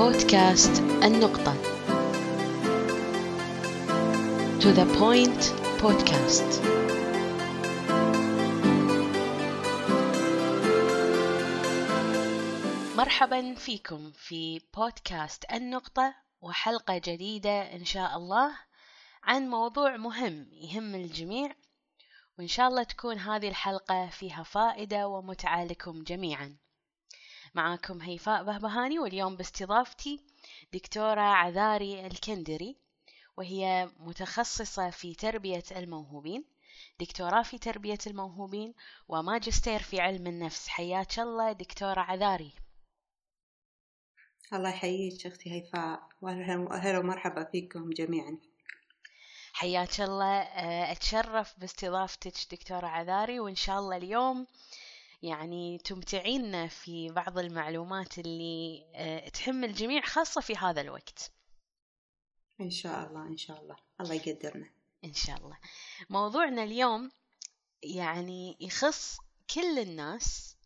بودكاست النقطة. To the point podcast. مرحبا فيكم في بودكاست النقطة وحلقة جديدة إن شاء الله عن موضوع مهم يهم الجميع وإن شاء الله تكون هذه الحلقة فيها فائدة ومتعة لكم جميعا. معاكم هيفاء بهبهاني واليوم باستضافتي دكتورة عذاري الكندري وهي متخصصة في تربية الموهوبين دكتوراه في تربية الموهوبين وماجستير في علم النفس. حياك الله دكتورة عذاري. الله يحييك أختي هيفاء وأهلا ومرحبا فيكم جميعا. حياك الله أتشرف باستضافتك دكتورة عذاري وإن شاء الله اليوم يعني تمتعينا في بعض المعلومات اللي تهم الجميع خاصة في هذا الوقت. إن شاء الله إن شاء الله. الله يقدرنا. إن شاء الله. موضوعنا اليوم يعني يخص كل الناس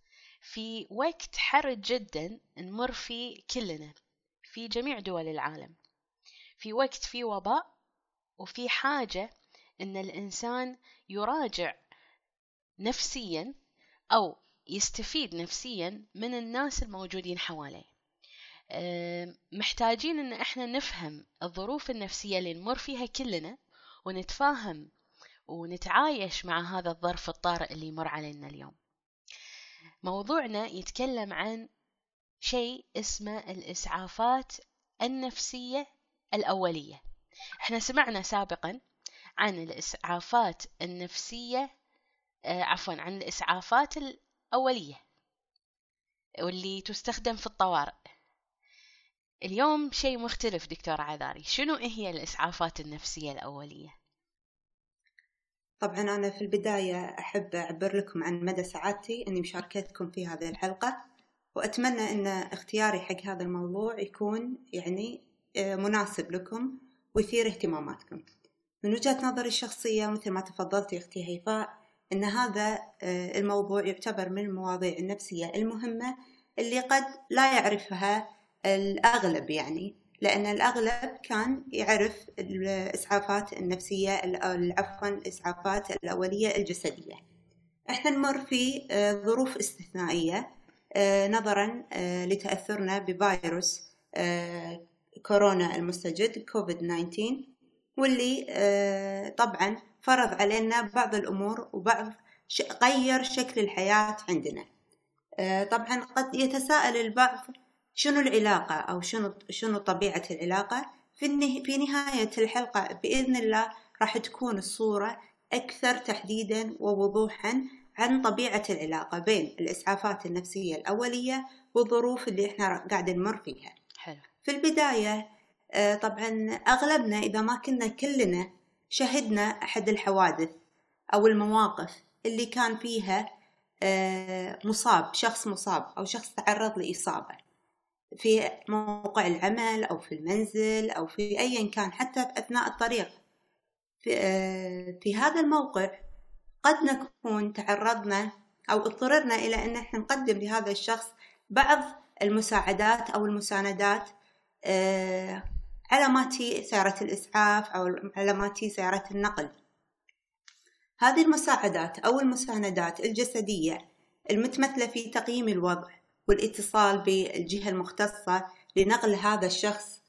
في وقت حرج جدا نمر فيه كلنا في جميع دول العالم. في وقت في وباء وفي حاجة إن الإنسان يراجع نفسيا أو يستفيد نفسيا من الناس الموجودين حواليه. محتاجين إن إحنا نفهم الظروف النفسية اللي نمر فيها كلنا ونتفاهم ونتعايش مع هذا الظرف الطارئ اللي يمر علينا اليوم. موضوعنا يتكلم عن شيء اسمه الإسعافات النفسية الأولية. إحنا سمعنا سابقا عن الإسعافات النفسية آه عفوا عن الإسعافات الأولية واللي تستخدم في الطوارئ اليوم شيء مختلف دكتور عذاري شنو هي الإسعافات النفسية الأولية؟ طبعا أنا في البداية أحب أعبر لكم عن مدى سعادتي أني مشاركتكم في هذه الحلقة وأتمنى أن اختياري حق هذا الموضوع يكون يعني مناسب لكم ويثير اهتماماتكم من وجهة نظري الشخصية مثل ما تفضلتي أختي هيفاء أن هذا الموضوع يعتبر من المواضيع النفسية المهمة اللي قد لا يعرفها الأغلب يعني لأن الأغلب كان يعرف الإسعافات النفسية عفوا الإسعافات الأولية الجسدية. إحنا نمر في ظروف استثنائية نظرا لتأثرنا بفيروس كورونا المستجد كوفيد 19 واللي طبعا فرض علينا بعض الأمور وبعض غير شكل الحياة عندنا. طبعا قد يتساءل البعض شنو العلاقة أو شنو شنو طبيعة العلاقة. في النه... في نهاية الحلقة بإذن الله راح تكون الصورة أكثر تحديدا ووضوحا عن طبيعة العلاقة بين الإسعافات النفسية الأولية والظروف اللي إحنا قاعد نمر فيها. حلو. في البداية طبعا أغلبنا إذا ما كنا كلنا شهدنا أحد الحوادث أو المواقف اللي كان فيها مصاب شخص مصاب أو شخص تعرض لإصابة في موقع العمل أو في المنزل أو في أيا كان حتى أثناء الطريق. في, في هذا الموقع قد نكون تعرضنا أو اضطررنا إلى أن إحنا نقدم لهذا الشخص بعض المساعدات أو المساندات على ما تي سيارة الإسعاف أو على ما تي سيارة النقل. هذه المساعدات أو المساندات الجسدية المتمثلة في تقييم الوضع والاتصال بالجهة المختصة لنقل هذا الشخص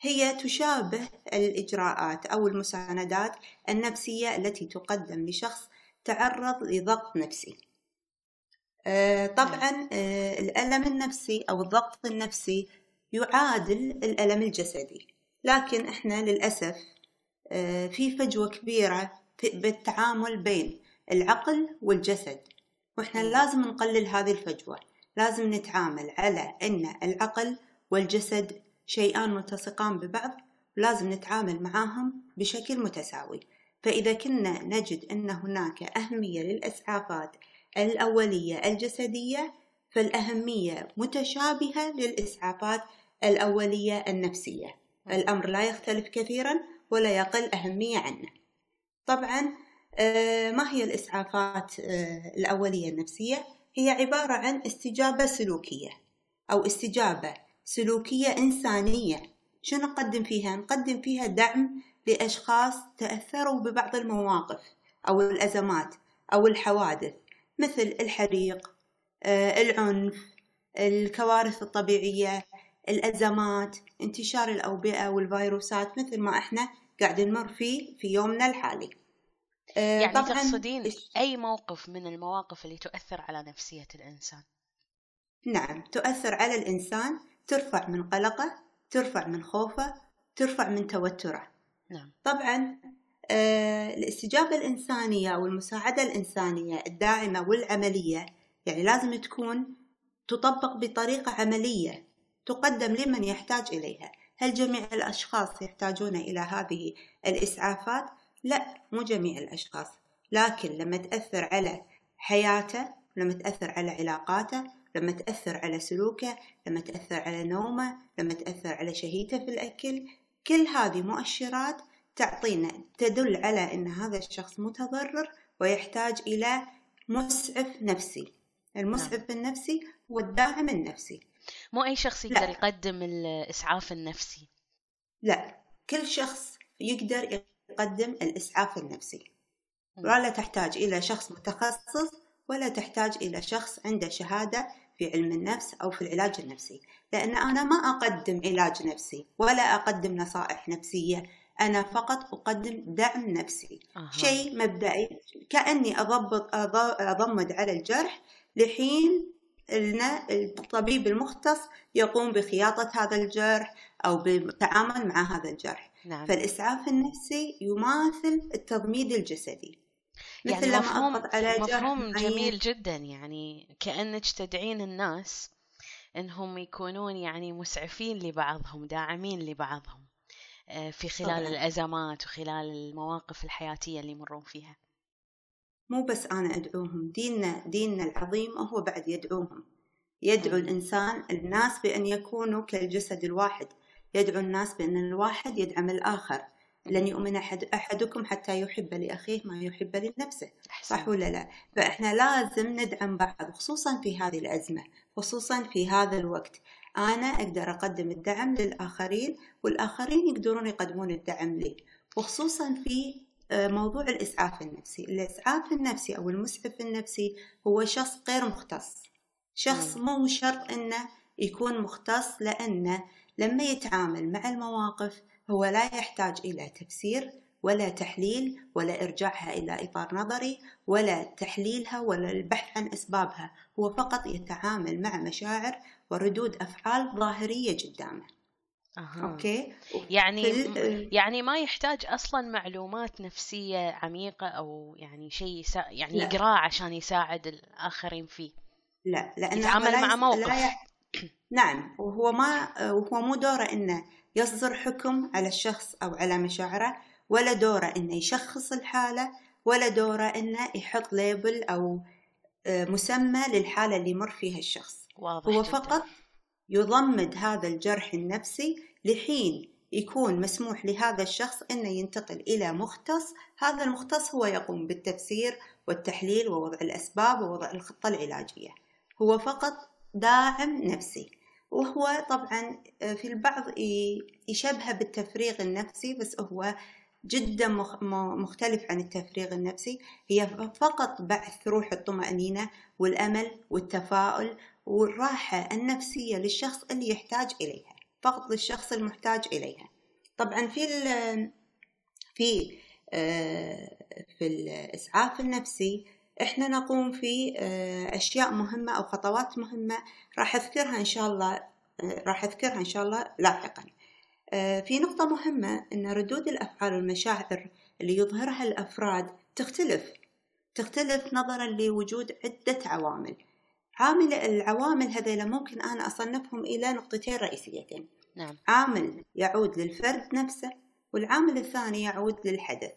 هي تشابه الإجراءات أو المساندات النفسية التي تقدم لشخص تعرض لضغط نفسي. طبعا الألم النفسي أو الضغط النفسي يعادل الألم الجسدي. لكن إحنا للأسف في فجوة كبيرة بالتعامل بين العقل والجسد. وإحنا لازم نقلل هذه الفجوة. لازم نتعامل على أن العقل والجسد شيئان ملتصقان ببعض لازم نتعامل معاهم بشكل متساوي. فإذا كنا نجد أن هناك أهمية للإسعافات الأولية الجسدية فالأهمية متشابهة للإسعافات الأولية النفسية. الأمر لا يختلف كثيرا ولا يقل أهمية عنه طبعا ما هي الإسعافات الأولية النفسية؟ هي عبارة عن استجابة سلوكية أو استجابة سلوكية إنسانية شنو نقدم فيها؟ نقدم فيها دعم لأشخاص تأثروا ببعض المواقف أو الأزمات أو الحوادث مثل الحريق آه، العنف الكوارث الطبيعية الأزمات انتشار الأوبئة والفيروسات مثل ما إحنا قاعد نمر فيه في يومنا الحالي. آه، يعني طبعا تقصدين أي موقف من المواقف اللي تؤثر على نفسية الإنسان؟ نعم تؤثر على الإنسان ترفع من قلقه ترفع من خوفه ترفع من توتره. نعم. طبعا آه الاستجابة الإنسانية والمساعدة الإنسانية الداعمة والعملية يعني لازم تكون تطبق بطريقة عملية. تقدم لمن يحتاج إليها هل جميع الأشخاص يحتاجون إلى هذه الإسعافات؟ لا مو جميع الأشخاص لكن لما تأثر على حياته لما تأثر على علاقاته لما تأثر على سلوكه لما تأثر على نومه لما تأثر على شهيته في الأكل كل هذه مؤشرات تعطينا تدل على أن هذا الشخص متضرر ويحتاج إلى مسعف نفسي المسعف نعم. النفسي هو الداعم النفسي مو أي شخص يقدر لا. يقدم الإسعاف النفسي. لا كل شخص يقدر يقدم الإسعاف النفسي. ولا تحتاج إلى شخص متخصص ولا تحتاج إلى شخص عنده شهادة في علم النفس أو في العلاج النفسي. لأن أنا ما أقدم علاج نفسي ولا أقدم نصائح نفسية. أنا فقط أقدم دعم نفسي. أه. شيء مبدئي كأني أضبط أضمد على الجرح لحين أن الطبيب المختص يقوم بخياطة هذا الجرح أو بالتعامل مع هذا الجرح. نعم. فالإسعاف النفسي يماثل التضميد الجسدي. مثل يعني لما مفهوم, على مفهوم جميل جدا. يعني كأنك تدعين الناس إنهم يكونون يعني مسعفين لبعضهم داعمين لبعضهم آه، في خلال طبعا. الأزمات وخلال المواقف الحياتية اللي يمرون فيها. مو بس أنا أدعوهم ديننا ديننا العظيم هو بعد يدعوهم. يدعو م. الإنسان الناس بأن يكونوا كالجسد الواحد. يدعو الناس بأن الواحد يدعم الآخر. لن يؤمن أحد أحدكم حتى يحب لأخيه ما يحب لنفسه. صح ولا لا؟ فإحنا لازم ندعم بعض خصوصا في هذه الأزمة خصوصا في هذا الوقت. أنا أقدر أقدم الدعم للآخرين والآخرين يقدرون يقدمون الدعم لي. وخصوصا في موضوع الإسعاف النفسي. الإسعاف النفسي أو المسعف النفسي هو شخص غير مختص. شخص مو شرط أنه يكون مختص لأنه لما يتعامل مع المواقف هو لا يحتاج إلى تفسير ولا تحليل ولا إرجاعها إلى إطار نظري ولا تحليلها ولا البحث عن أسبابها. هو فقط يتعامل مع مشاعر وردود أفعال ظاهرية قدامه. أه. okay. يعني يعني ما يحتاج أصلا معلومات نفسية عميقة أو يعني شيء يسا... يعني يقراه عشان يساعد الآخرين فيه. لا لأنه يتعامل مع موقف. لا يح... نعم وهو ما وهو مو دوره إنه يصدر حكم على الشخص أو على مشاعره ولا دوره إنه يشخص الحالة ولا دوره إنه يحط label أو آه، مسمى للحالة اللي يمر فيها الشخص. واضح هو جدا. فقط يضمد هذا الجرح النفسي لحين يكون مسموح لهذا الشخص أنه ينتقل إلى مختص. هذا المختص هو يقوم بالتفسير والتحليل ووضع الأسباب ووضع الخطة العلاجية. هو فقط داعم نفسي. وهو طبعا آه، في البعض يشبه بالتفريغ النفسي بس هو جدا مختلف عن التفريغ النفسي. هي فقط بعث روح الطمأنينة والأمل والتفاؤل والراحة النفسية للشخص اللي يحتاج إليها فقط للشخص المحتاج إليها. طبعا في في آه، في الإسعاف النفسي إحنا نقوم في آه، أشياء مهمة أو خطوات مهمة راح أذكرها إن شاء الله آه، راح أذكرها إن شاء الله لاحقا. في نقطة مهمة إن ردود الأفعال والمشاعر اللي يظهرها الأفراد تختلف تختلف نظرا لوجود عدة عوامل. عامل العوامل هذيلا ممكن أنا أصنفهم إلى نقطتين رئيسيتين. نعم. عامل يعود للفرد نفسه والعامل الثاني يعود للحدث.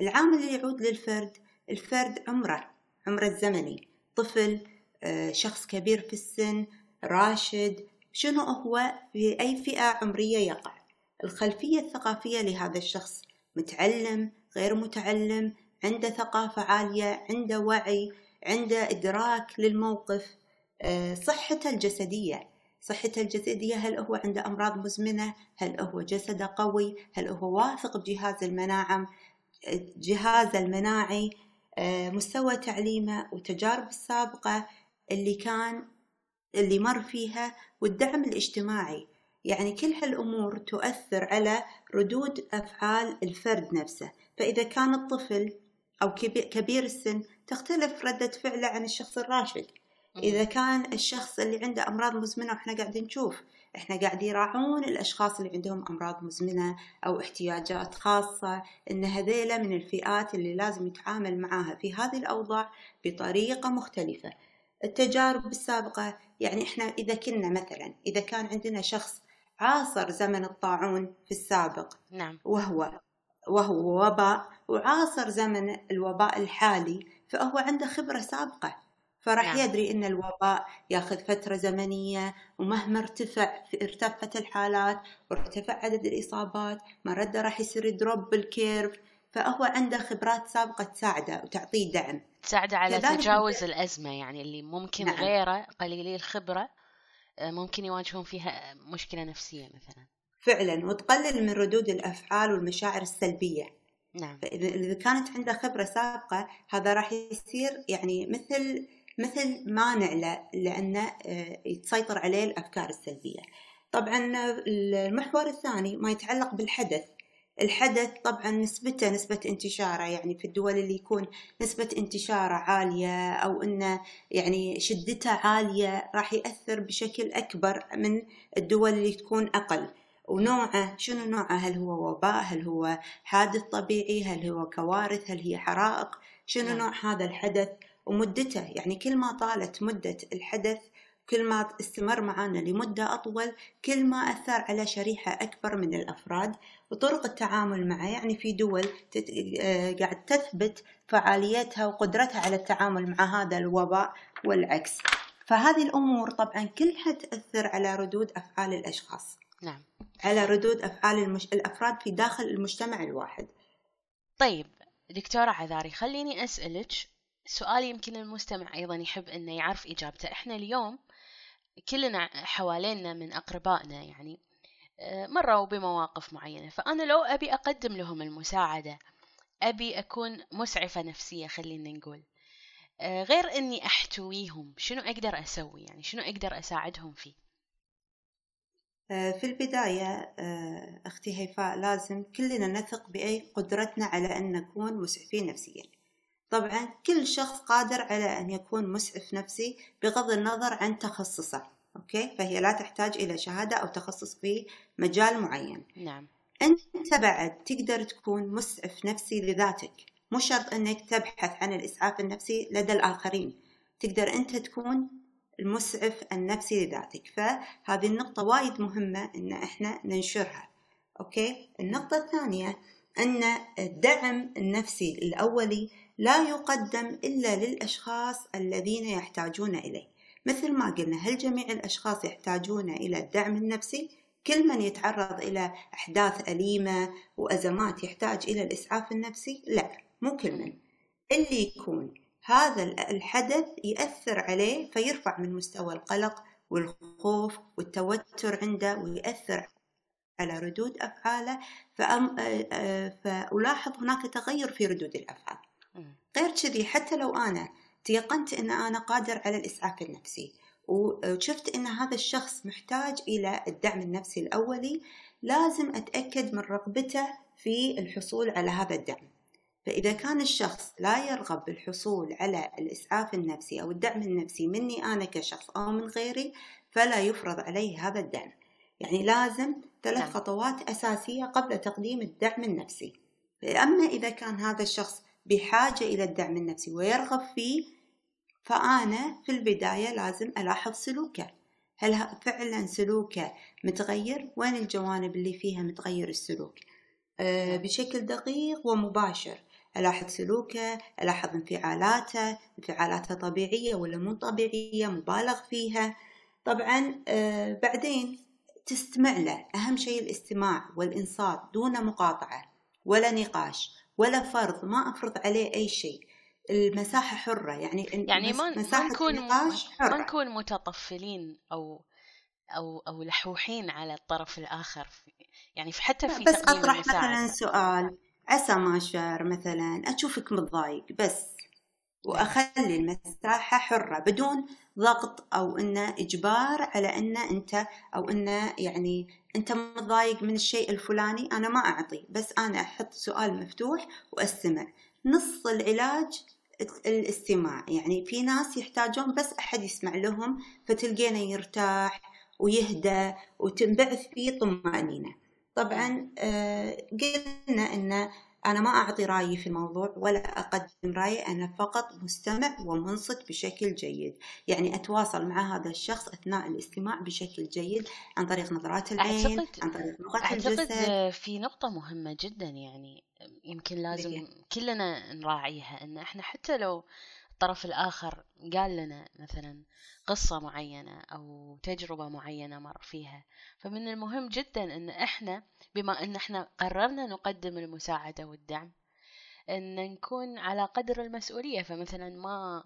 العامل اللي يعود للفرد الفرد عمره عمره الزمني. طفل آه، شخص كبير في السن راشد شنو هو في أي فئة عمرية يقع؟ الخلفية الثقافية لهذا الشخص. متعلم غير متعلم عنده ثقافة عالية عنده وعي عنده إدراك للموقف آه، صحته الجسدية. صحته الجسدية هل هو عنده أمراض مزمنة؟ هل هو جسده قوي؟ هل هو واثق بجهاز المناعة جهاز المناعي آه، مستوى تعليمه وتجارب السابقة اللي كان اللي مر فيها والدعم الاجتماعي. يعني كل هالأمور تؤثر على ردود أفعال الفرد نفسه. فإذا كان الطفل أو كبير السن تختلف ردة فعله عن الشخص الراشد. إذا كان الشخص اللي عنده أمراض مزمنة وإحنا قاعدين نشوف إحنا قاعد يراعون الأشخاص اللي عندهم أمراض مزمنة أو احتياجات خاصة إن هذيلا من الفئات اللي لازم يتعامل معاها في هذه الأوضاع بطريقة مختلفة. التجارب السابقة يعني إحنا إذا كنا مثلا إذا كان عندنا شخص عاصر زمن الطاعون في السابق نعم. وهو وهو وباء وعاصر زمن الوباء الحالي فهو عنده خبرة سابقة فراح نعم. يدري إن الوباء ياخذ فترة زمنية ومهما ارتفع ارتفعت الحالات وارتفع عدد الإصابات مرده راح يصير drop بال curve فهو عنده خبرات سابقة تساعده وتعطيه دعم تساعده على تجاوز الأزمة يعني اللي ممكن نعم. غيره قليلي الخبرة آه، ممكن يواجهون فيها مشكلة نفسية مثلا فعلا وتقلل من ردود الأفعال والمشاعر السلبية نعم. فاذا كانت عنده خبرة سابقة هذا راح يصير يعني مثل مثل مانع له لأنه آه، تسيطر عليه الأفكار السلبية. طبعا المحور الثاني ما يتعلق بالحدث. الحدث طبعا نسبته نسبة انتشاره. يعني في الدول اللي يكون نسبة انتشاره عالية أو أنه يعني شدته عالية راح يأثر بشكل أكبر من الدول اللي تكون أقل. ونوعه شنو نوعه؟ هل هو وباء؟ هل هو حادث طبيعي؟ هل هو كوارث؟ هل هي حرائق؟ شنو نعم. نوع هذا الحدث؟ ومدته يعني كل ما طالت مدة الحدث كل ما استمر معنا لمدة أطول كل ما أثر على شريحة أكبر من الأفراد. وطرق التعامل معه يعني في دول آه، قاعد تثبت فعاليتها وقدرتها على التعامل مع هذا الوباء والعكس. فهذه الأمور طبعا كلها تأثر على ردود أفعال الأشخاص. نعم. على ردود أفعال المش... الأفراد في داخل المجتمع الواحد. طيب دكتورة عذاري خليني أسألك سؤال يمكن المستمع أيضا يحب أنه يعرف إجابته. إحنا اليوم كلنا حوالينا من أقربائنا يعني آه، مروا بمواقف معينة. فأنا لو أبي أقدم لهم المساعدة أبي أكون مسعفة نفسية خلينا نقول آه، غير أني أحتويهم شنو أقدر أسوي؟ يعني شنو أقدر أساعدهم فيه؟ في البداية أختي هيفاء لازم كلنا نثق بأي قدرتنا على أن نكون مسعفين نفسيا. طبعا كل شخص قادر على أن يكون مسعف نفسي بغض النظر عن تخصصه أوكي؟ فهي لا تحتاج إلى شهادة أو تخصص في مجال معين. نعم. أنت بعد تقدر تكون مسعف نفسي لذاتك. مو شرط أنك تبحث عن الإسعاف النفسي لدى الآخرين. تقدر أنت تكون المسعف النفسي لذاتك. فهذه النقطة وايد مهمة إن إحنا ننشرها. أوكي؟ النقطة الثانية أن الدعم النفسي الأولي لا يقدم إلا للأشخاص الذين يحتاجون إليه. مثل ما قلنا هل جميع الأشخاص يحتاجون إلى الدعم النفسي؟ كل من يتعرض إلى أحداث أليمة وأزمات يحتاج إلى الإسعاف النفسي؟ لا مو كل من. اللي يكون هذا الحدث يأثر عليه فيرفع من مستوى القلق والخوف والتوتر عنده ويأثر على ردود أفعاله. فألاحظ هناك تغير في ردود الأفعال. غير كذي حتى لو أنا تيقنت أن أنا قادر على الإسعاف النفسي وشفت أن هذا الشخص محتاج إلى الدعم النفسي الأولي لازم أتأكد من رغبته في الحصول على هذا الدعم. فإذا كان الشخص لا يرغب بالحصول على الإسعاف النفسي أو الدعم النفسي مني أنا كشخص أو من غيري فلا يفرض عليه هذا الدعم. يعني لازم ثلاث نعم. خطوات أساسية قبل تقديم الدعم النفسي. أما إذا كان هذا الشخص بحاجة إلى الدعم النفسي ويرغب فيه فأنا في البداية لازم ألاحظ سلوكه. هل فعلا سلوكه متغير؟ وين الجوانب اللي فيها متغير السلوك؟ أه بشكل دقيق ومباشر. ألاحظ سلوكه ألاحظ انفعالاته انفعالاته طبيعية ولا مو طبيعية مبالغ فيها. طبعا أه بعدين تستمع له. أهم شيء الاستماع والإنصات دون مقاطعة ولا نقاش ولا فرض ما أفرض عليه أي شيء. المساحة حرة يعني يعني ما نكون ما نكون متطفلين أو أو أو لحوحين على الطرف الآخر يعني حتى في بس أطرح مثلا سؤال. عسى ما شر مثلا أشوفك متضايق بس وأخلي المساحة حرة بدون ضغط أو إنه إجبار على إنه أنت أو إنه يعني أنت متضايق من الشيء الفلاني أنا ما أعطي بس أنا أحط سؤال مفتوح وأستمع. نص العلاج الاستماع يعني في ناس يحتاجون بس أحد يسمع لهم فتلقينه يرتاح ويهدى وتنبعث فيه طمأنينة. طبعا آه، قلنا أن أنا ما أعطي رأيي في الموضوع ولا أقدم رأيي أنا فقط مستمع ومنصت بشكل جيد. يعني أتواصل مع هذا الشخص أثناء الاستماع بشكل جيد عن طريق نظرات العين أعتقد عن طريق أعتقد الجسد. في نقطة مهمة جدا يعني يمكن لازم؟ كلنا نراعيها أن إحنا حتى لو الطرف الآخر قال لنا مثلا قصة معينة أو تجربة معينة مر فيها. فمن المهم جدا أن إحنا بما أن إحنا قررنا نقدم المساعدة والدعم أن نكون على قدر المسؤولية. فمثلا ما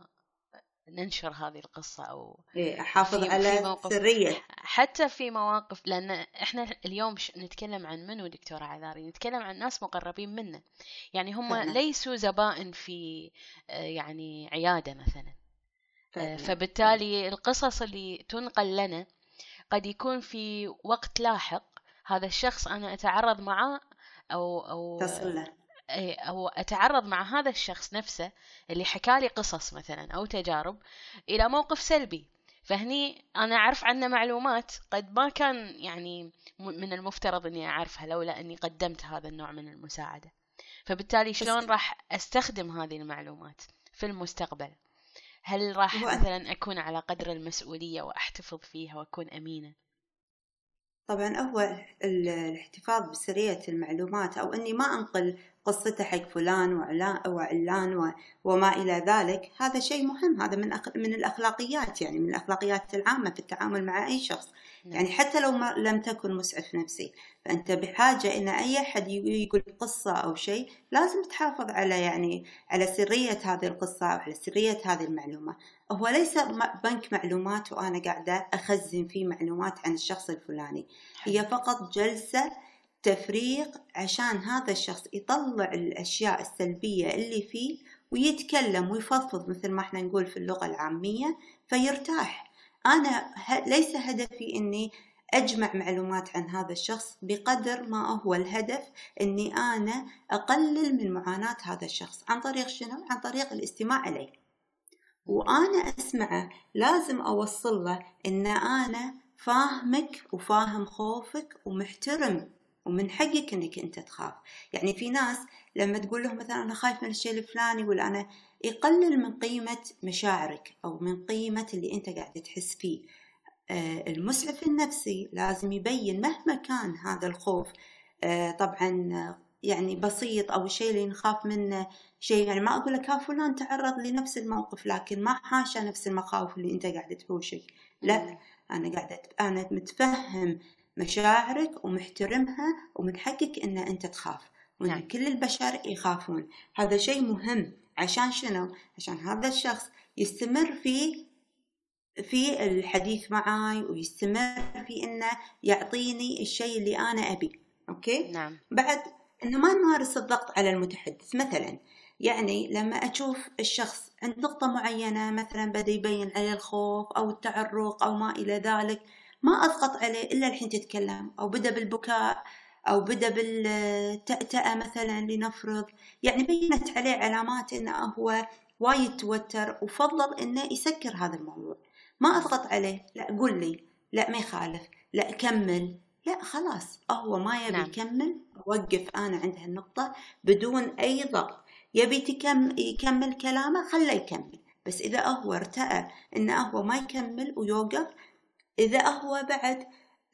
ننشر هذه القصة أو إيه أحافظ على سرية. حتى في مواقف لأن إحنا اليوم نتكلم عن منو دكتورة عذاري؟ نتكلم عن ناس مقربين منا. يعني هم فعلا. ليسوا زبائن في آه، يعني عيادة مثلا. آه، فبالتالي القصص اللي تنقل لنا قد يكون في وقت لاحق هذا الشخص أنا أتعرض معه أو أو تصل له. أو أتعرض مع هذا الشخص نفسه اللي حكالي قصص مثلا أو تجارب إلى موقف سلبي. فهني أنا أعرف عنه معلومات قد ما كان يعني من المفترض أني أعرفها لولا أني قدمت هذا النوع من المساعدة. فبالتالي شلون راح أستخدم هذه المعلومات في المستقبل؟ هل راح مثلا أكون على قدر المسؤولية وأحتفظ فيها وأكون أمينة؟ طبعا هو الاحتفاظ بسرية المعلومات أو أني ما أنقل قصته حق فلان وعلان وما إلى ذلك. هذا شيء مهم. هذا من من الأخلاقيات يعني من الأخلاقيات العامة في التعامل مع أي شخص. نعم. يعني حتى لو ما لم تكن مسعف نفسي فأنت بحاجة إن أي أحد يقول قصة أو شيء لازم تحافظ على يعني على سرية هذه القصة أو على سرية هذه المعلومة. هو ليس بنك معلومات وأنا قاعدة أخزن فيه معلومات عن الشخص الفلاني. هي فقط جلسة تفريغ عشان هذا الشخص يطلع الأشياء السلبية اللي فيه ويتكلم ويفضفض مثل ما إحنا نقول في اللغة العامية فيرتاح. أنا ليس هدفي إني أجمع معلومات عن هذا الشخص بقدر ما هو الهدف إني أنا أقلل من معاناة هذا الشخص. عن طريق شنو؟ عن طريق الاستماع إليه. وأنا أسمعه لازم أوصل له إن أنا فاهمك وفاهم خوفك ومحترم ومن حقك إنك أنت تخاف. يعني في ناس لما تقول لهم مثلا أنا خايف من الشيء الفلاني ولا أنا يقلل من قيمة مشاعرك أو من قيمة اللي أنت قاعد تحس فيه. آه المسعف النفسي لازم يبين مهما كان هذا الخوف. آه طبعا يعني بسيط أو الشيء اللي نخاف منه شيء. يعني ما أقول لك ها فلان تعرض لنفس الموقف لكن ما حاشا نفس المخاوف اللي أنت قاعد تحوشك. لا أنا قاعدة أنا متفهم مشاعرك ومحترمها ومن حقك إن أنت تخاف وإن نعم. كل البشر يخافون. هذا شيء مهم. عشان شنو؟ عشان هذا الشخص يستمر في في الحديث معاي ويستمر في إنه يعطيني الشيء اللي أنا أبي. أوكي؟ نعم. بعد إنه ما نمارس الضغط على المتحدث. مثلا يعني لما أشوف الشخص عند نقطة معينة مثلا بدا يبين عليه الخوف أو التعرق أو ما إلى ذلك ما أضغط عليه إلا الحين تتكلم أو بدأ بالبكاء أو بدأ بالتأتأة مثلا لنفرض. يعني بينت عليه علامات إنه هو وايد توتر وفضل إنه يسكر هذا الموضوع. ما أضغط عليه لا قول لي لا ما يخالف لا كمل لا خلاص هو ما يبي نعم. يكمل وقف أنا عند هالنقطة بدون أي ضغط. يبي تكم يكمل كلامه خله يكمل. بس إذا هو ارتأى إنه هو ما يكمل ويوقف إذا هو بعد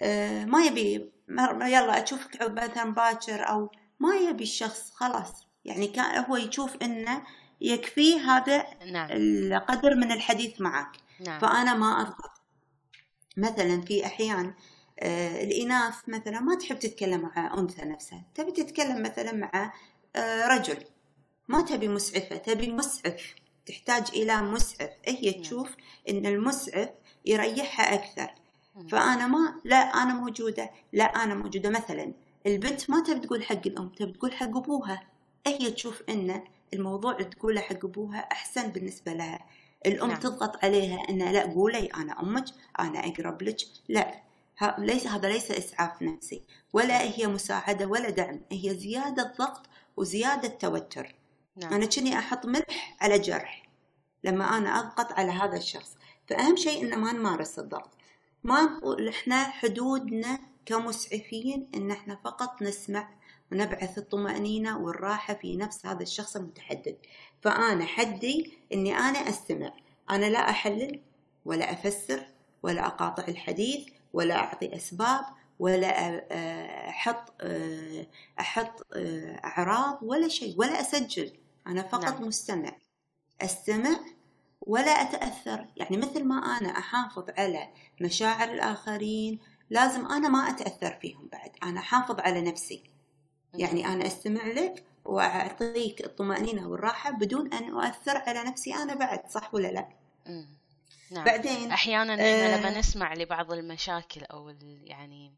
آه، ما يبي يلا أشوفك مثلا باكر أو ما يبي الشخص خلاص. يعني كان هو يشوف إنه يكفيه هذا نعم. القدر من الحديث معك. نعم. فأنا ما أضغط مثلا في أحيان آه، الإناث مثلا ما تحب تتكلم مع أنثى نفسها. تبي تتكلم مثلا مع آه، رجل. ما تبي مسعفة تبي مسعف. تحتاج إلى مسعف. هي نعم. تشوف إن المسعف يريحها أكثر. فأنا ما لا أنا موجودة لا أنا موجودة. مثلا البنت ما تبي تقول حق الأم تبي تقول حق أبوها. هي تشوف إن الموضوع تقوله حق أبوها أحسن بالنسبة لها. الأم نعم. تضغط عليها إن لا قولي أنا أمك أنا أقرب لك. لا ليس هذا ليس إسعاف نفسي ولا هي مساعدة ولا دعم. هي زيادة ضغط وزيادة توتر. نعم. أنا كني أحط ملح على جرح لما أنا أضغط على هذا الشخص. فأهم شيء إن ما نمارس الضغط. ما إحنا حدودنا كمسعفين إن إحنا فقط نسمع ونبعث الطمأنينة والراحة في نفس هذا الشخص المتحدث فأنا حدي إني أنا أستمع. أنا لا أحلل ولا أفسر ولا أقاطع الحديث ولا أعطي أسباب ولا أحط أحط أعراض ولا شيء ولا أسجل. أنا فقط نعم. مستمع. أستمع ولا أتأثر. يعني مثل ما أنا أحافظ على مشاعر الآخرين لازم أنا ما أتأثر فيهم بعد. أنا أحافظ على نفسي. يعني أنا أستمع لك وأعطيك الطمأنينة والراحة بدون أن أؤثر على نفسي أنا بعد صح ولا لا؟ نعم. بعدين أحيانا آه لما نسمع لبعض المشاكل أو يعني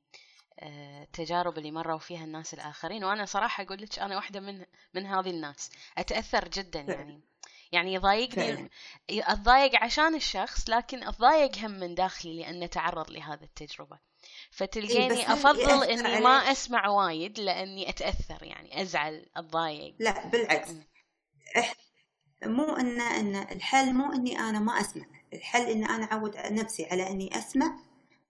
التجارب آه، اللي مروا فيها الناس الآخرين وأنا صراحة أقول لك أنا واحدة من من هذه الناس. أتأثر جدا يعني. يعني يضايقني أتضايق عشان الشخص لكن أتضايق هم من داخلي لأن تعرض لهذه التجربة. فتلقيني إيه أفضل إني عليك. ما أسمع وايد لأني أتأثر يعني أزعل أتضايق. لا بالعكس. مو إن إن الحل مو إني أنا ما أسمع. الحل إن أنا أعود نفسي على إني أسمع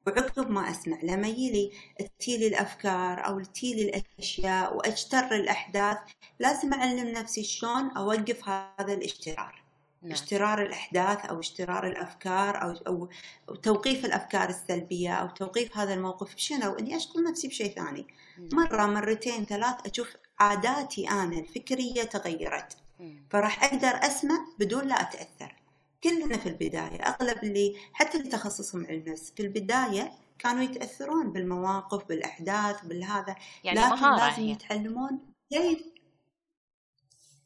وعقب ما أسمع لما يجي تيلي الأفكار أو تيلي الأشياء وأجتر الأحداث لازم أعلم نفسي شلون أوقف هذا الاشترار. نعم. اشترار الأحداث أو اشترار الأفكار أو, أو, أو توقيف الأفكار السلبية أو توقيف هذا الموقف بشنو؟ إني أشغل نفسي بشيء ثاني. نعم. مرة مرتين ثلاث أشوف عاداتي أنا الفكرية تغيرت. فراح أقدر أسمع بدون لا أتأثر. كلنا في البداية أغلب اللي حتى اللي تخصصهم علم النفس في البداية كانوا يتأثرون بالمواقف بالأحداث بالهذا يعني لكن مهارة لازم هي. يتعلمون كيف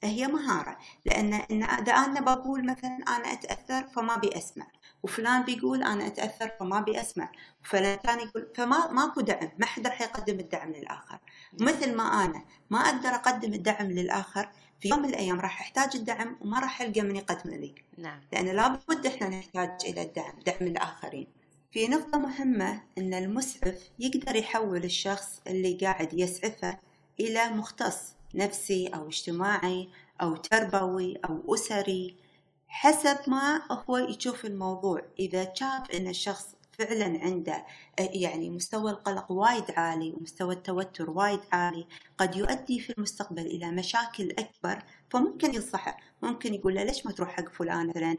هي مهارة لأن إن إذا أنا بقول مثلا أنا أتأثر فما بي أسمع وفلان بيقول أنا أتأثر فما بي أسمع وفلان ثاني يقول فما ماكو دعم ما حد راح يقدم الدعم للآخر. مثل ما أنا ما أقدر أقدم الدعم للآخر في يوم من الأيام راح أحتاج الدعم وما راح ألقى من يقدم لي نعم. لأن لابد إحنا نحتاج إلى الدعم دعم الآخرين. في نقطة مهمة أن المسعف يقدر يحول الشخص اللي قاعد يسعفه إلى مختص نفسي أو اجتماعي أو تربوي أو أسري حسب ما هو يشوف الموضوع. إذا شاف أن الشخص فعلا عنده يعني مستوى القلق وايد عالي ومستوى التوتر وايد عالي قد يؤدي في المستقبل إلى مشاكل أكبر فممكن ينصحه ممكن يقول له ليش ما تروح حق فلان؟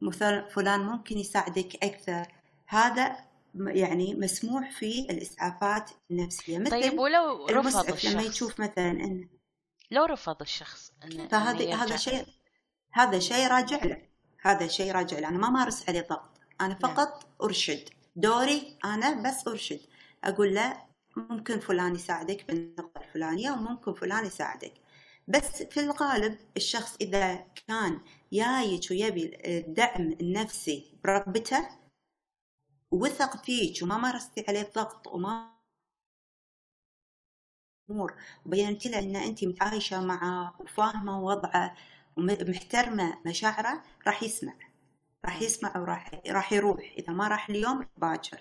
مثلا فلان ممكن يساعدك أكثر. هذا يعني مسموح في الإسعافات النفسية. مثل طيب ولو رفض الشخص لما يشوف مثلا إنه لو رفض الشخص إنه فهذا هذا شيء هذا شيء راجع له هذا شيء راجع له. أنا ما مارس عليه ضغط. أنا نعم. فقط أرشد. دوري أنا بس أرشد. أقول له ممكن فلان يساعدك بالنقطة الفلانية وممكن فلان يساعدك. بس في الغالب الشخص إذا كان جايك ويبي الدعم النفسي برغبته وثق فيك وما مارستي عليه الضغط وما أمور وبينت له إن أنت متعايشه معه وفاهمة وضعه ومحترمة مشاعره راح يسمع. راح يسمع وراح راح يروح. إذا ما راح اليوم باكر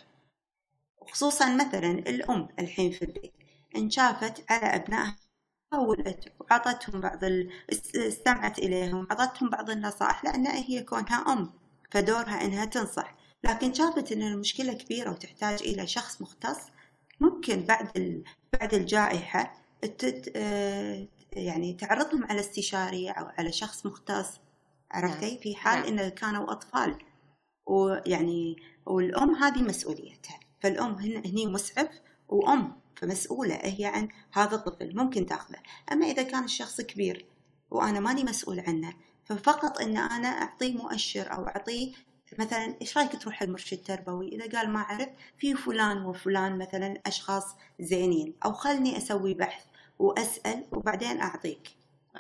خصوصا مثلا الأم الحين في البيت إن شافت على أبنائها حاولت وعطتهم بعض ال... استمعت إليهم عطتهم بعض النصائح لأن هي كونها أم فدورها إنها تنصح. لكن شافت إن المشكلة كبيرة وتحتاج إلى شخص مختص ممكن بعد ال... بعد الجائحة التت... آه، يعني تعرضهم على استشاري أو على شخص مختص. عرفتي نعم. في حال نعم. إن كانوا أطفال. ويعني والأم هذه مسؤوليتها. فالأم هني مسعف وأم فمسؤولة هي عن هذا الطفل ممكن تأخذه. أما إذا كان الشخص كبير وأنا ماني مسؤول عنه ففقط إن أنا أعطيه مؤشر أو أعطيه مثلا إيش رأيك تروح المرشد التربوي؟ إذا قال ما أعرف في فلان وفلان مثلا أشخاص زينين أو خلني أسوي بحث وأسأل وبعدين أعطيك.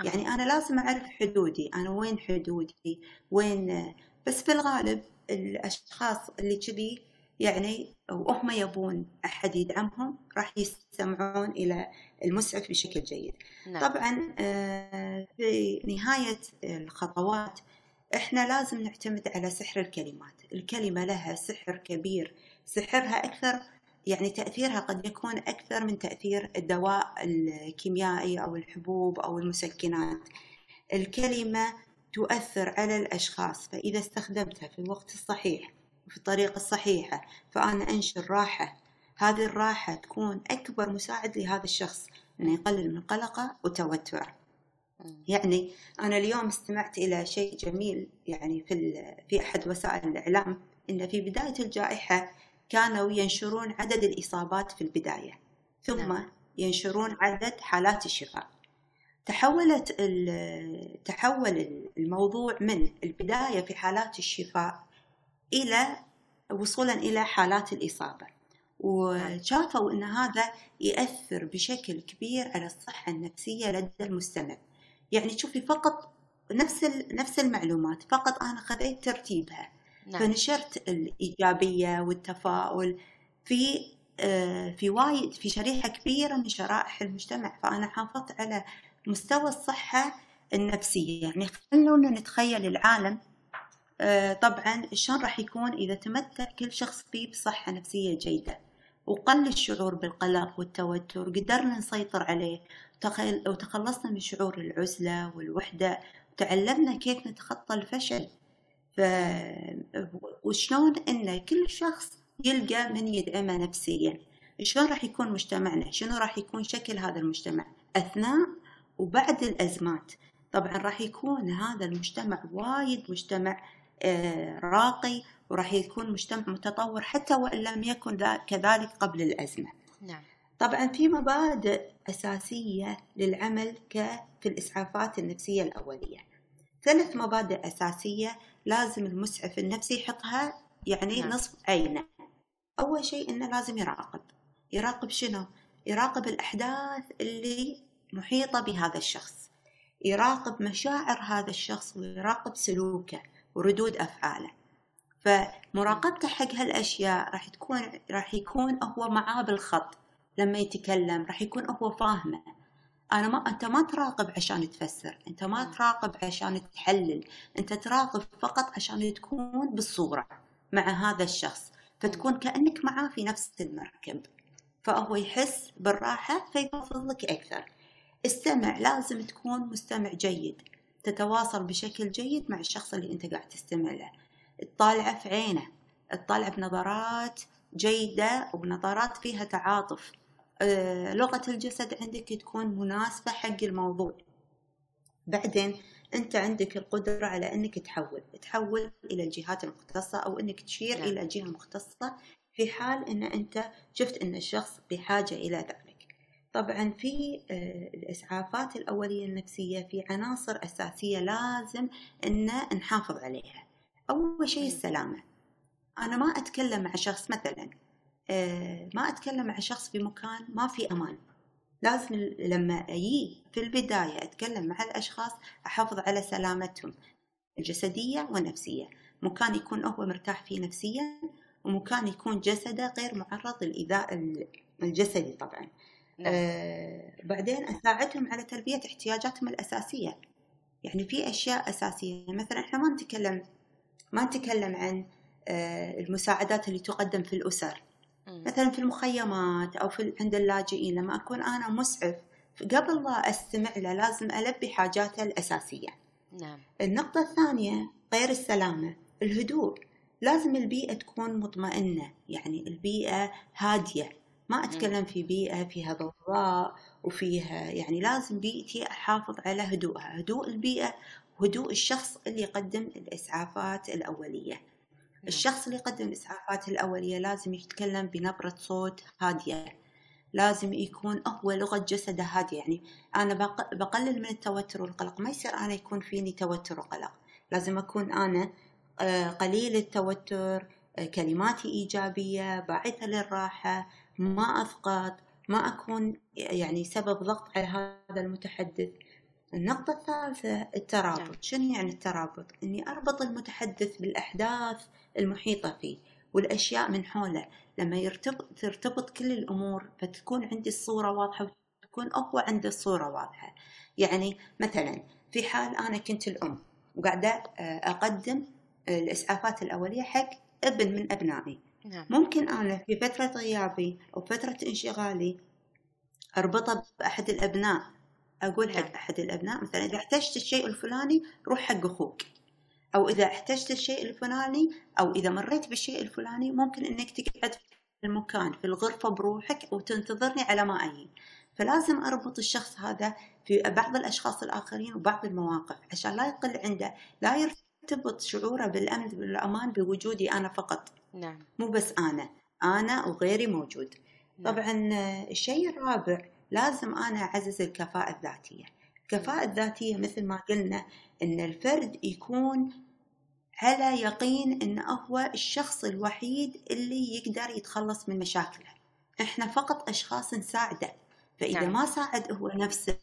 يعني أنا لازم أعرف حدودي أنا وين حدودي؟ وين؟ بس في الغالب الأشخاص اللي كذي يعني وهم يبون أحد يدعمهم راح يستمعون إلى المسعف بشكل جيد. نعم. طبعا آه، في نهاية الخطوات إحنا لازم نعتمد على سحر الكلمات. الكلمة لها سحر كبير سحرها أكثر يعني تأثيرها قد يكون أكثر من تأثير الدواء الكيميائي أو الحبوب أو المسكنات. الكلمة تؤثر على الأشخاص فإذا استخدمتها في الوقت الصحيح وفي الطريقة الصحيحة فأنا أنشر راحة هذه الراحة تكون أكبر مساعد لهذا الشخص أنه يقلل من قلقه وتوتره. يعني أنا اليوم استمعت إلى شيء جميل يعني في في أحد وسائل الإعلام إن في بداية الجائحة كانوا ينشرون عدد الإصابات في البداية ثم نعم. ينشرون عدد حالات الشفاء. تحولت تحول الموضوع من البداية في حالات الشفاء إلى وصولا إلى حالات الإصابة. وشافوا أن هذا يأثر بشكل كبير على الصحة النفسية لدى المستمع. يعني تشوفي فقط نفس نفس المعلومات فقط أنا خذيت ترتيبها. نعم. فنشرت الإيجابية والتفاؤل في آه، في وايد في شريحة كبيرة من شرائح المجتمع فأنا حافظت على مستوى الصحة النفسية يعني خلونا نتخيل العالم آه، طبعا شلون راح يكون إذا تمتع كل شخص فيه بصحة نفسية جيدة وقل الشعور بالقلق والتوتر قدرنا نسيطر عليه وتخلصنا من شعور العزلة والوحدة وتعلمنا كيف نتخطى الفشل ف... وشلون إن كل شخص يلقى من يدعمه نفسيا شلون راح يكون مجتمعنا؟ شنو راح يكون شكل هذا المجتمع؟ أثناء وبعد الأزمات. طبعا راح يكون هذا المجتمع وايد مجتمع آه، راقي وراح يكون مجتمع متطور حتى وإن لم يكن كذلك قبل الأزمة. نعم. طبعا في مبادئ أساسية للعمل في الإسعافات النفسية الأولية. ثلاث مبادئ أساسية لازم المسعف النفسي يحطها يعني نعم. نصف عينه. أول شيء إنه لازم يراقب. يراقب شنو؟ يراقب الأحداث اللي محيطة بهذا الشخص. يراقب مشاعر هذا الشخص ويراقب سلوكه وردود أفعاله. فمراقبته حق هالأشياء راح تكون راح يكون هو معاه بالخط لما يتكلم راح يكون هو فاهمه. أنا ما أنت ما تراقب عشان تفسر أنت ما تراقب عشان تحلل أنت تراقب فقط عشان تكون بالصورة مع هذا الشخص فتكون كأنك معاه في نفس المركب فهو يحس بالراحة فيفضل لك أكثر. استمع لازم تكون مستمع جيد تتواصل بشكل جيد مع الشخص اللي أنت قاعد تستمع له. تطالعه في عينه تطالعه بنظرات جيدة وبنظرات فيها تعاطف. لغة الجسد عندك تكون مناسبة حق الموضوع. بعدين أنت عندك القدرة على أنك تحول تحول إلى الجهات المختصة أو أنك تشير نعم. إلى جهة مختصة في حال أن أنت شفت أن الشخص بحاجة إلى ذلك. طبعا في آه، الإسعافات الأولية النفسية في عناصر أساسية لازم أن نحافظ عليها. أول شيء السلامة. أنا ما أتكلم مع شخص مثلا آه، ما أتكلم مع شخص في مكان ما في أمان. لازم لما أجي في البداية أتكلم مع الأشخاص أحافظ على سلامتهم الجسدية والنفسية. مكان يكون هو مرتاح فيه نفسيا ومكان يكون جسده غير معرض للإيذاء الجسدي طبعا. نعم. آه بعدين أساعدهم على تلبية احتياجاتهم الأساسية. يعني في أشياء أساسية. مثلا إحنا ما نتكلم ما نتكلم عن آه المساعدات اللي تقدم في الأسر. مثلا في المخيمات أو في عند اللاجئين لما أكون أنا مسعف قبل لا أستمع له لازم ألبي حاجاته الأساسية. نعم. النقطة الثانية غير السلامة الهدوء. لازم البيئة تكون مطمئنة يعني البيئة هادية. ما أتكلم في بيئة فيها ضوضاء وفيها يعني لازم بيئتي أحافظ على هدوءها. هدوء البيئة وهدوء الشخص اللي يقدم الإسعافات الأولية. نعم. الشخص اللي يقدم الإسعافات الأولية لازم يتكلم بنبرة صوت هادية. لازم يكون هو لغة جسده هادية. يعني أنا بقلل من التوتر والقلق. ما يصير أنا يكون فيني توتر وقلق. لازم أكون أنا آه، قليل التوتر آه، كلماتي إيجابية باعثة للراحة ما أضغط ما أكون يعني سبب ضغط على هذا المتحدث. النقطة الثالثة الترابط. نعم. شنو يعني الترابط؟ إني أربط المتحدث بالأحداث المحيطة فيه والأشياء من حوله. لما يرتبط ترتبط كل الأمور فتكون عندي الصورة واضحة وتكون هو عنده الصورة واضحة. يعني مثلا في حال أنا كنت الأم وقاعدة آه، أقدم الإسعافات الأولية حق ابن من أبنائي. نعم. ممكن أنا في فترة غيابي أو فترة انشغالي أربطه بأحد الأبناء. أقول حق نعم. أحد الأبناء مثلا إذا احتجت الشيء الفلاني روح حق أخوك. أو إذا احتجت الشيء الفلاني أو إذا مريت بالشيء الفلاني ممكن إنك تقعد في المكان في الغرفة بروحك وتنتظرني على ما أجي. فلازم أربط الشخص هذا في بعض الأشخاص الآخرين وبعض المواقف عشان لا يقل عنده لا يرتبط شعوره بالأمن بالأمان بوجودي أنا فقط. نعم. مو بس أنا أنا وغيري موجود. نعم. طبعا الشيء الرابع لازم أنا أعزز الكفاءة الذاتية. الكفاءة الذاتية مثل ما قلنا إن الفرد يكون على يقين إن هو الشخص الوحيد اللي يقدر يتخلص من مشاكله إحنا فقط أشخاص نساعده فإذا نعم. ما ساعد هو نفسه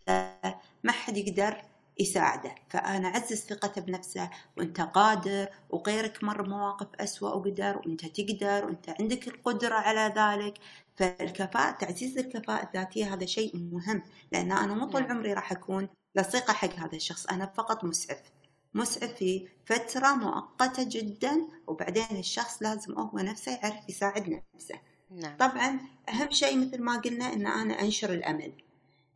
ما حد يقدر يساعده فأنا أعزز ثقته بنفسه وأنت قادر وغيرك مر مواقف أسوأ وقدر وأنت تقدر وأنت عندك القدرة على ذلك فالكفاءة تعزيز الكفاءة الذاتية هذا شيء مهم لأن أنا مو طول نعم. عمري راح أكون لصيقة حق هذا الشخص. أنا فقط مسعف. مسعف في فترة مؤقتة جدا وبعدين الشخص لازم هو نفسه يعرف يساعد نفسه. نعم. طبعا أهم شيء مثل ما قلنا إن أنا أنشر الأمل.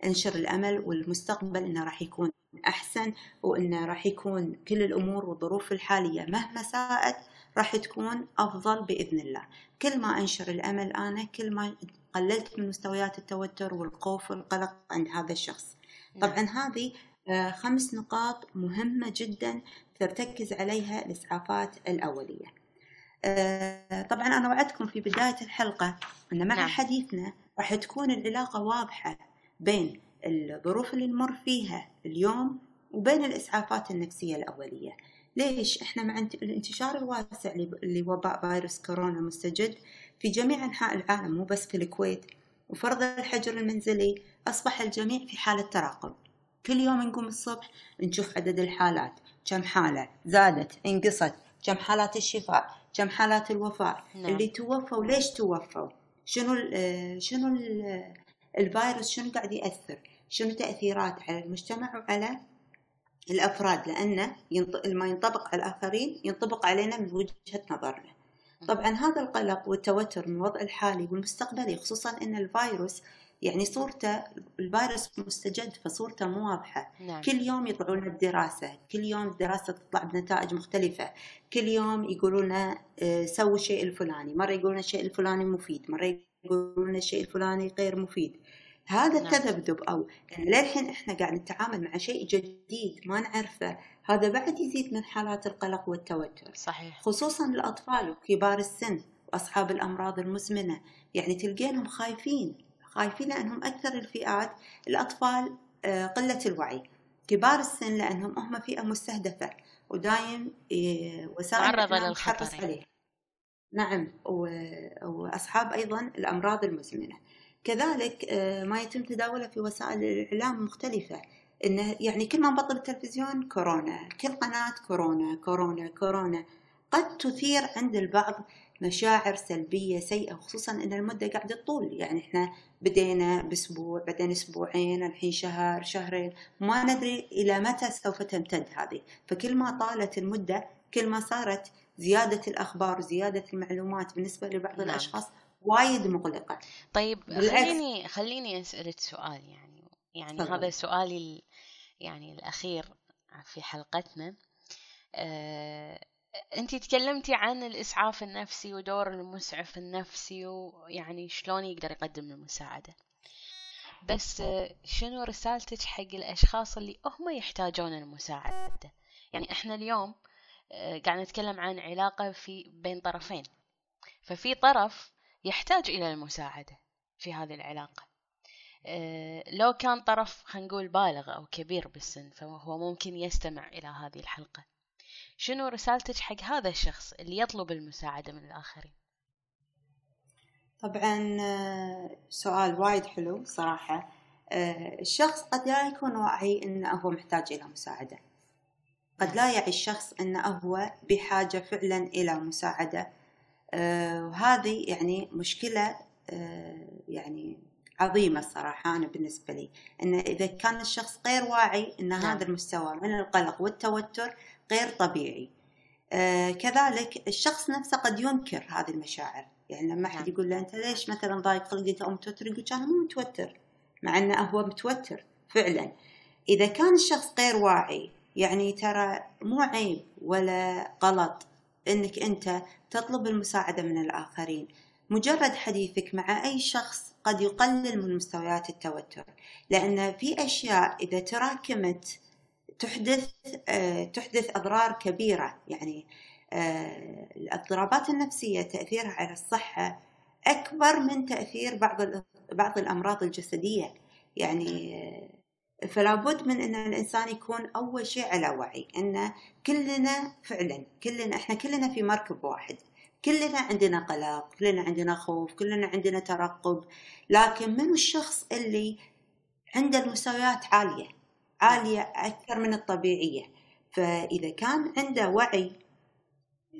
أنشر الأمل والمستقبل إنه راح يكون أحسن وإنه راح يكون كل الأمور والظروف الحالية مهما ساءت راح تكون أفضل بإذن الله. كل ما أنشر الأمل أنا كل ما قللت من مستويات التوتر والخوف والقلق عند هذا الشخص. طبعا هذه آه، خمس نقاط مهمة جدا ترتكز عليها الإسعافات الأولية آه، طبعا أنا وعدتكم في بداية الحلقة أن مع نعم. حديثنا راح تكون العلاقة واضحة بين الظروف اللي نمر فيها اليوم وبين الإسعافات النفسية الأولية ليش؟ إحنا مع انت- الانتشار الواسع لوباء فيروس كورونا مستجد في جميع أنحاء العالم مو بس في الكويت وفرض الحجر المنزلي أصبح الجميع في حالة تراقب. كل يوم نقوم الصبح نشوف عدد الحالات. كم حالة زادت انقصت كم حالات الشفاء كم حالات الوفاة. نعم. اللي توفوا ليش توفوا؟ شنو ال- آه، شنو ال- الفيروس شنو قاعد يأثر؟ شنو تأثيرات على المجتمع وعلى الأفراد؟ لأنه. ما ينطبق على الآخرين ينطبق علينا من وجهة نظرنا. طبعا هذا القلق والتوتر من الوضع الحالي والمستقبلي خصوصا أن الفيروس يعني صورته الفيروس مستجد فصورته مو واضحة. نعم. كل يوم يطلعون لنا بدراسة كل يوم الدراسة تطلع بنتائج مختلفة. كل يوم يقولون لنا آه، سووا الشيء الفلاني. مرة يقولون الشيء الفلاني مفيد مرة يقولون الشيء الفلاني غير مفيد. هذا نعم. التذبذب أو إن للحين إحنا قاعد نتعامل مع شيء جديد ما نعرفه هذا بعد يزيد من حالات القلق والتوتر. صحيح. خصوصا الأطفال وكبار السن وأصحاب الأمراض المزمنة يعني تلقينهم خايفين خايفين لأنهم أكثر الفئات الأطفال آه، قلة الوعي. كبار السن لأنهم هم فئة مستهدفة ودايم آه، وسائل الإعلام للخطر. يعني. عليها. نعم و- وأصحاب أيضا الأمراض المزمنة. كذلك آه، ما يتم تداوله في وسائل الإعلام مختلفة. إنه يعني كل ما نبطل التلفزيون كورونا كل قناة كورونا كورونا كورونا. قد تثير عند البعض مشاعر سلبية سيئة خصوصا إن المدة قاعدة تطول. يعني إحنا بدينا بأسبوع بعدين أسبوعين الحين شهر شهرين. ما ندري إلى متى سوف تمتد هذه. فكل ما طالت المدة كل ما صارت زيادة الأخبار زيادة المعلومات بالنسبة لبعض نعم. الأشخاص وايد مقلقة طيب بالعكس. خليني خليني أسألك سؤال يعني يعني تفضل. هذا سؤالي ال- يعني الأخير في حلقتنا. آه، أنت تكلمتي عن الإسعاف النفسي ودور المسعف النفسي ويعني شلون يقدر يقدم المساعدة بس شنو رسالتك حق الأشخاص اللي هم يحتاجون المساعدة؟ يعني إحنا اليوم آه، قاعد نتكلم عن علاقة في بين طرفين. ففي طرف يحتاج إلى المساعدة في هذه العلاقة. آه، لو كان طرف خلينا نقول بالغ أو كبير بالسن فهو ممكن يستمع إلى هذه الحلقة. شنو رسالتك حق هذا الشخص اللي يطلب المساعدة من الآخرين؟ طبعا آه، سؤال وايد حلو صراحة. آه، الشخص قد لا يكون واعي أنه هو محتاج إلى مساعدة. قد لا يعي الشخص أنه هو بحاجة فعلا إلى مساعدة. وهذه يعني مشكلة آه، يعني عظيمة الصراحة أنا بالنسبة لي أن إذا كان الشخص غير واعي أن نعم. هذا المستوى من القلق والتوتر غير طبيعي آه، كذلك الشخص نفسه قد ينكر هذه المشاعر يعني لما أحد نعم. يقول له أنت ليش مثلا ضايق خلقك أو متوتر يقول أنا مو متوتر مع أنه هو متوتر فعلا إذا كان الشخص غير واعي يعني ترى مو عيب ولا غلط إنك أنت تطلب المساعدة من الآخرين. مجرد حديثك مع أي شخص قد يقلل من مستويات التوتر. لأن في أشياء إذا تراكمت تحدث آه، تحدث أضرار كبيرة. يعني آه، الاضطرابات النفسية تأثيرها على الصحة أكبر من تأثير بعض بعض الأمراض الجسدية. يعني آه، فلا بد من إن الإنسان يكون أول شيء على وعي إن كلنا فعلا كلنا إحنا كلنا في مركب واحد. كلنا عندنا قلق كلنا عندنا خوف كلنا عندنا ترقب. لكن من الشخص اللي عنده المستويات عالية عالية أكثر من الطبيعية. فإذا كان عنده وعي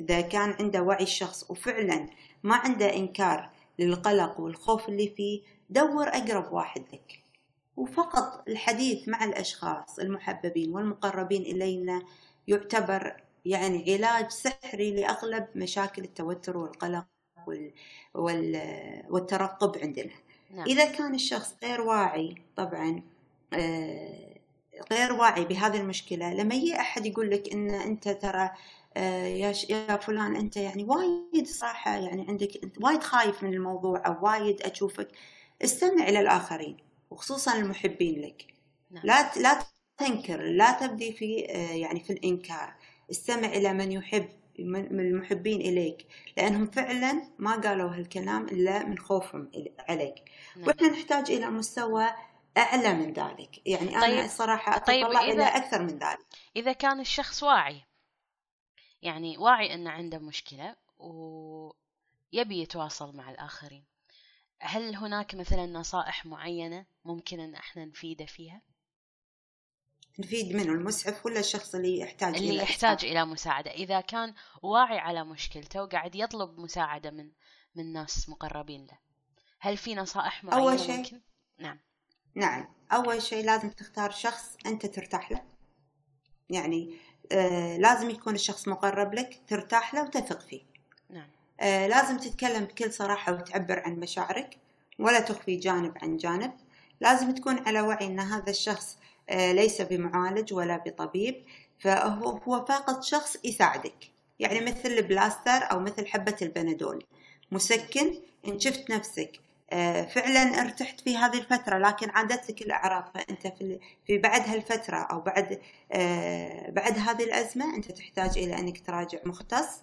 إذا كان عنده وعي الشخص وفعلا ما عنده إنكار للقلق والخوف اللي فيه دور أقرب واحد لك. وفقط الحديث مع الأشخاص المحببين والمقربين إلينا يعتبر يعني علاج سحري لأغلب مشاكل التوتر والقلق وال... وال... والترقب عندنا نعم. إذا كان الشخص غير واعي طبعا آه، غير واعي بهذه المشكلة لما يجي أحد يقول لك إن أنت ترى آه، يا ش- يا فلان أنت يعني وايد صراحة يعني عندك وايد خايف من الموضوع أو وايد أشوفك استمع إلى الآخرين وخصوصا المحبين لك. نعم. لا لا تنكر لا تبدي في آه، يعني في الإنكار. استمع إلى من يحب من المحبين إليك. لأنهم فعلا ما قالوا هالكلام إلا من خوفهم عليك. نعم. وإحنا نحتاج إلى مستوى أعلى من ذلك. يعني طيب- أنا الصراحه طيب اتطلع إذا- إلى أكثر من ذلك. إذا كان الشخص واعي يعني واعي أن عنده مشكلة ويبي يتواصل مع الآخرين هل هناك مثلا نصائح معينة ممكن أن إحنا نفيده فيها؟ نفيد منه المسعف ولا الشخص اللي يحتاج اللي إلى يحتاج إسعاف؟ إلى مساعدة إذا كان واعي على مشكلته وقاعد يطلب مساعدة من من ناس مقربين له هل في نصائح معينة أول شيء- ممكن؟ نعم نعم أول شيء لازم تختار شخص أنت ترتاح له يعني آه لازم يكون الشخص مقرب لك ترتاح له وتثق فيه آه لازم تتكلم بكل صراحة وتعبر عن مشاعرك ولا تخفي جانب عن جانب. لازم تكون على وعي أن هذا الشخص آه ليس بمعالج ولا بطبيب فهو هو فقط شخص يساعدك. يعني مثل البلاستر أو مثل حبة البنادول. مسكن إن شفت نفسك آه، فعلا ارتحت في هذه الفترة لكن عادت لك الأعراض فأنت في في بعد هالفترة أو بعد بعد هذه الأزمة أنت تحتاج إلى أنك تراجع مختص.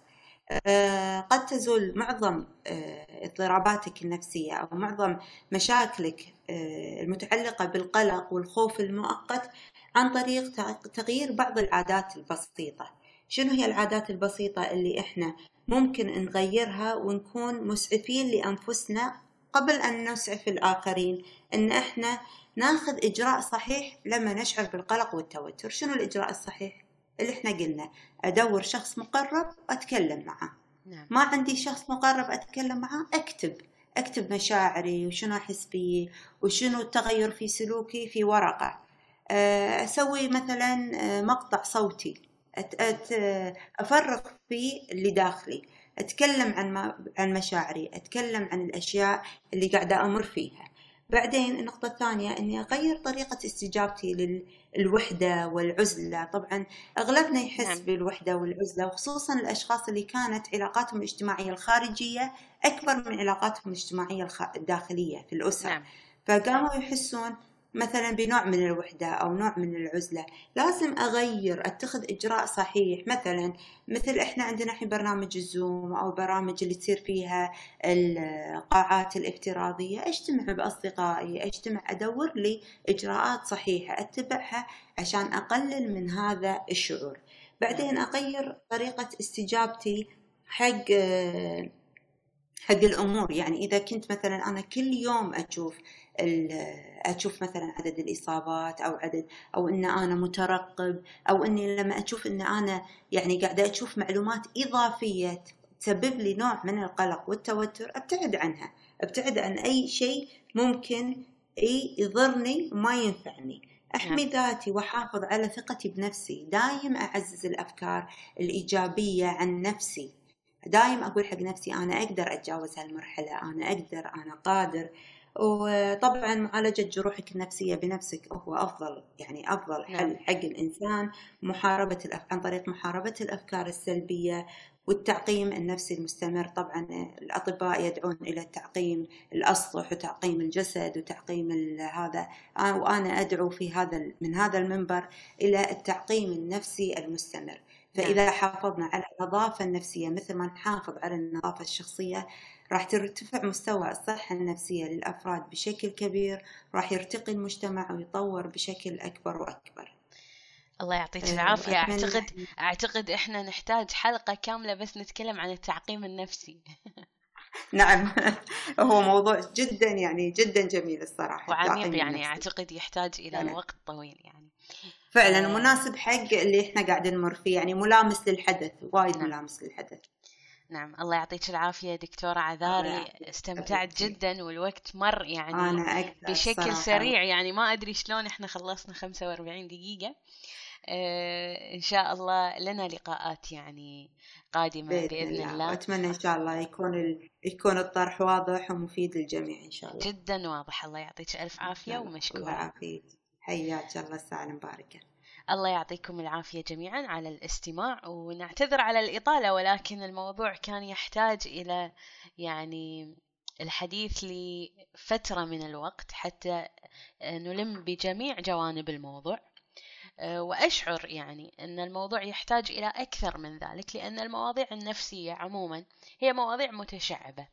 قد تزول معظم آه، اضطراباتك النفسية أو معظم مشاكلك آه، المتعلقة بالقلق والخوف المؤقت عن طريق تغ- تغيير بعض العادات البسيطة. شنو هي العادات البسيطة اللي إحنا ممكن نغيرها ونكون مسعفين لأنفسنا قبل أن نسعف الآخرين؟ إن إحنا ناخذ إجراء صحيح لما نشعر بالقلق والتوتر. شنو الإجراء الصحيح؟ اللي إحنا قلنا أدور شخص مقرب وأتكلم معه. نعم. ما عندي شخص مقرب أتكلم معاه أكتب. أكتب مشاعري وشنو أحس فيه وشنو التغير في سلوكي في ورقة. آه، أسوي مثلا آه، مقطع صوتي. أفرغ فيه اللي داخلي. أتكلم عن ما عن مشاعري. أتكلم عن الأشياء اللي قاعدة أمر فيها. بعدين النقطة الثانية إني أغير طريقة استجابتي للوحدة والعزلة. طبعا أغلبنا يحس نعم. بالوحدة والعزلة وخصوصا الأشخاص اللي كانت علاقاتهم الاجتماعية الخارجية أكبر من علاقاتهم الاجتماعية الداخلية في الأسرة. نعم. فقاموا يحسون مثلا بنوع من الوحدة أو نوع من العزلة لازم أغير أتخذ إجراء صحيح. مثلا مثل إحنا عندنا الحين برنامج الزوم أو برامج اللي تصير فيها القاعات الافتراضية. أجتمع بأصدقائي أجتمع أدور لي إجراءات صحيحة أتبعها عشان أقلل من هذا الشعور. بعدين أغير طريقة استجابتي حق حق الأمور. يعني إذا كنت مثلا أنا كل يوم أشوف ال- أشوف مثلا عدد الإصابات أو عدد أو إن أنا مترقب أو إني لما أشوف إن أنا يعني قاعدة أشوف معلومات إضافية تسبب لي نوع من القلق والتوتر أبتعد عنها أبتعد عن أي شيء ممكن يضرني وما ينفعني. أحمي نعم. ذاتي وأحافظ على ثقتي بنفسي. دايم أعزز الأفكار الإيجابية عن نفسي. دايم أقول حق نفسي أنا أقدر أتجاوز هالمرحلة أنا أقدر أنا قادر. وطبعا معالجة جروحك النفسية بنفسك هو أفضل يعني أفضل حل نعم. حق الإنسان محاربة الأف... عن طريق محاربة الأفكار السلبية والتعقيم النفسي المستمر طبعا الأطباء يدعون إلى التعقيم الأسطح وتعقيم الجسد وتعقيم هذا وأنا أدعو في هذا من هذا المنبر إلى التعقيم النفسي المستمر فإذا نعم. حافظنا على النظافة النفسية مثل ما نحافظ على النظافة الشخصية راح ترتفع مستوى الصحة النفسية للأفراد بشكل كبير راح يرتقي المجتمع ويطور بشكل أكبر وأكبر الله يعطيك إيه، العافية أعتقد أعتقد إحنا نحتاج حلقة كاملة بس نتكلم عن التعقيم النفسي نعم هو موضوع جدا يعني جدا جميل الصراحة وعميق يعني النفسي. أعتقد يحتاج إلى نعم. وقت طويل يعني فعلا آه. مناسب حق اللي إحنا قاعدين نمر فيه يعني ملامس للحدث وايد نعم. ملامس للحدث نعم الله يعطيك العافية دكتورة عذاري استمتعت جدا والوقت مر يعني أنا بشكل صراحة. سريع يعني ما أدري شلون إحنا خلصنا 45 دقيقة. آه إن شاء الله لنا لقاءات يعني قادمة بإذن, بإذن الله وأتمنى إن شاء الله يكون ال... يكون الطرح واضح ومفيد للجميع إن شاء الله. جدا واضح الله يعطيك ألف عافية ومشكورة. الله يعافيك. حياك الله الساعة المباركة الله يعطيكم العافية جميعا على الاستماع ونعتذر على الإطالة ولكن الموضوع كان يحتاج إلى يعني الحديث لفترة من الوقت حتى نلم بجميع جوانب الموضوع. وأشعر يعني أن الموضوع يحتاج إلى أكثر من ذلك لأن المواضيع النفسية عموما هي مواضيع متشعبة.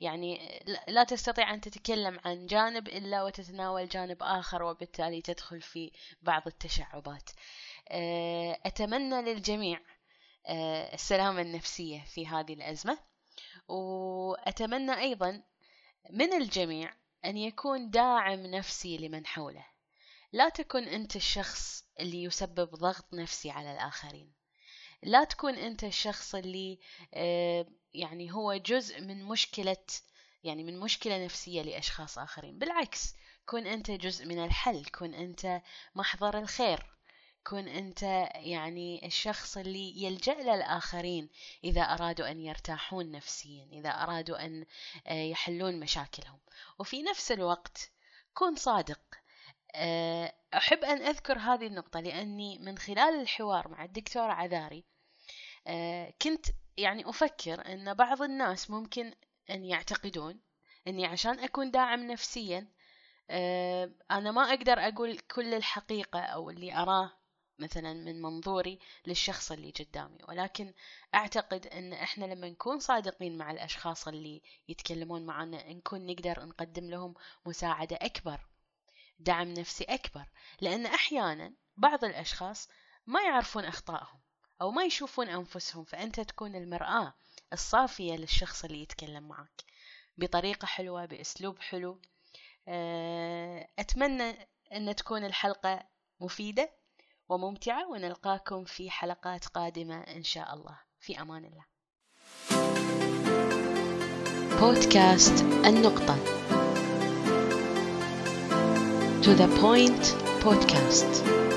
يعني لا تستطيع أن تتكلم عن جانب إلا وتتناول جانب آخر وبالتالي تدخل في بعض التشعبات. آه، أتمنى للجميع آه، السلامة النفسية في هذه الأزمة. وأتمنى أيضا من الجميع أن يكون داعم نفسي لمن حوله. لا تكن أنت الشخص اللي يسبب ضغط نفسي على الآخرين. لا تكون أنت الشخص اللي آه، يعني هو جزء من مشكلة يعني من مشكلة نفسية لأشخاص آخرين. بالعكس كن أنت جزء من الحل كن أنت محضر الخير كن أنت يعني الشخص اللي يلجأ للآخرين إذا أرادوا أن يرتاحون نفسيا إذا أرادوا أن آه، يحلون مشاكلهم. وفي نفس الوقت كن صادق. آه، أحب أن أذكر هذه النقطة لأني من خلال الحوار مع الدكتورة عذاري آه، كنت يعني أفكر أن بعض الناس ممكن أن يعتقدون أني عشان أكون داعم نفسيا آه، أنا ما أقدر أقول كل الحقيقة أو اللي أراه مثلا من منظوري للشخص اللي قدامي ولكن أعتقد أن إحنا لما نكون صادقين مع الأشخاص اللي يتكلمون معنا نكون نقدر نقدم لهم مساعدة أكبر دعم نفسي أكبر لأن أحيانا بعض الأشخاص ما يعرفون أخطائهم. أو ما يشوفون أنفسهم فأنت تكون المرآة الصافية للشخص اللي يتكلم معك بطريقة حلوة بأسلوب حلو. آه، أتمنى أن تكون الحلقة مفيدة وممتعة ونلقاكم في حلقات قادمة إن شاء الله. في أمان الله. بودكاست النقطة. To the Point Podcast.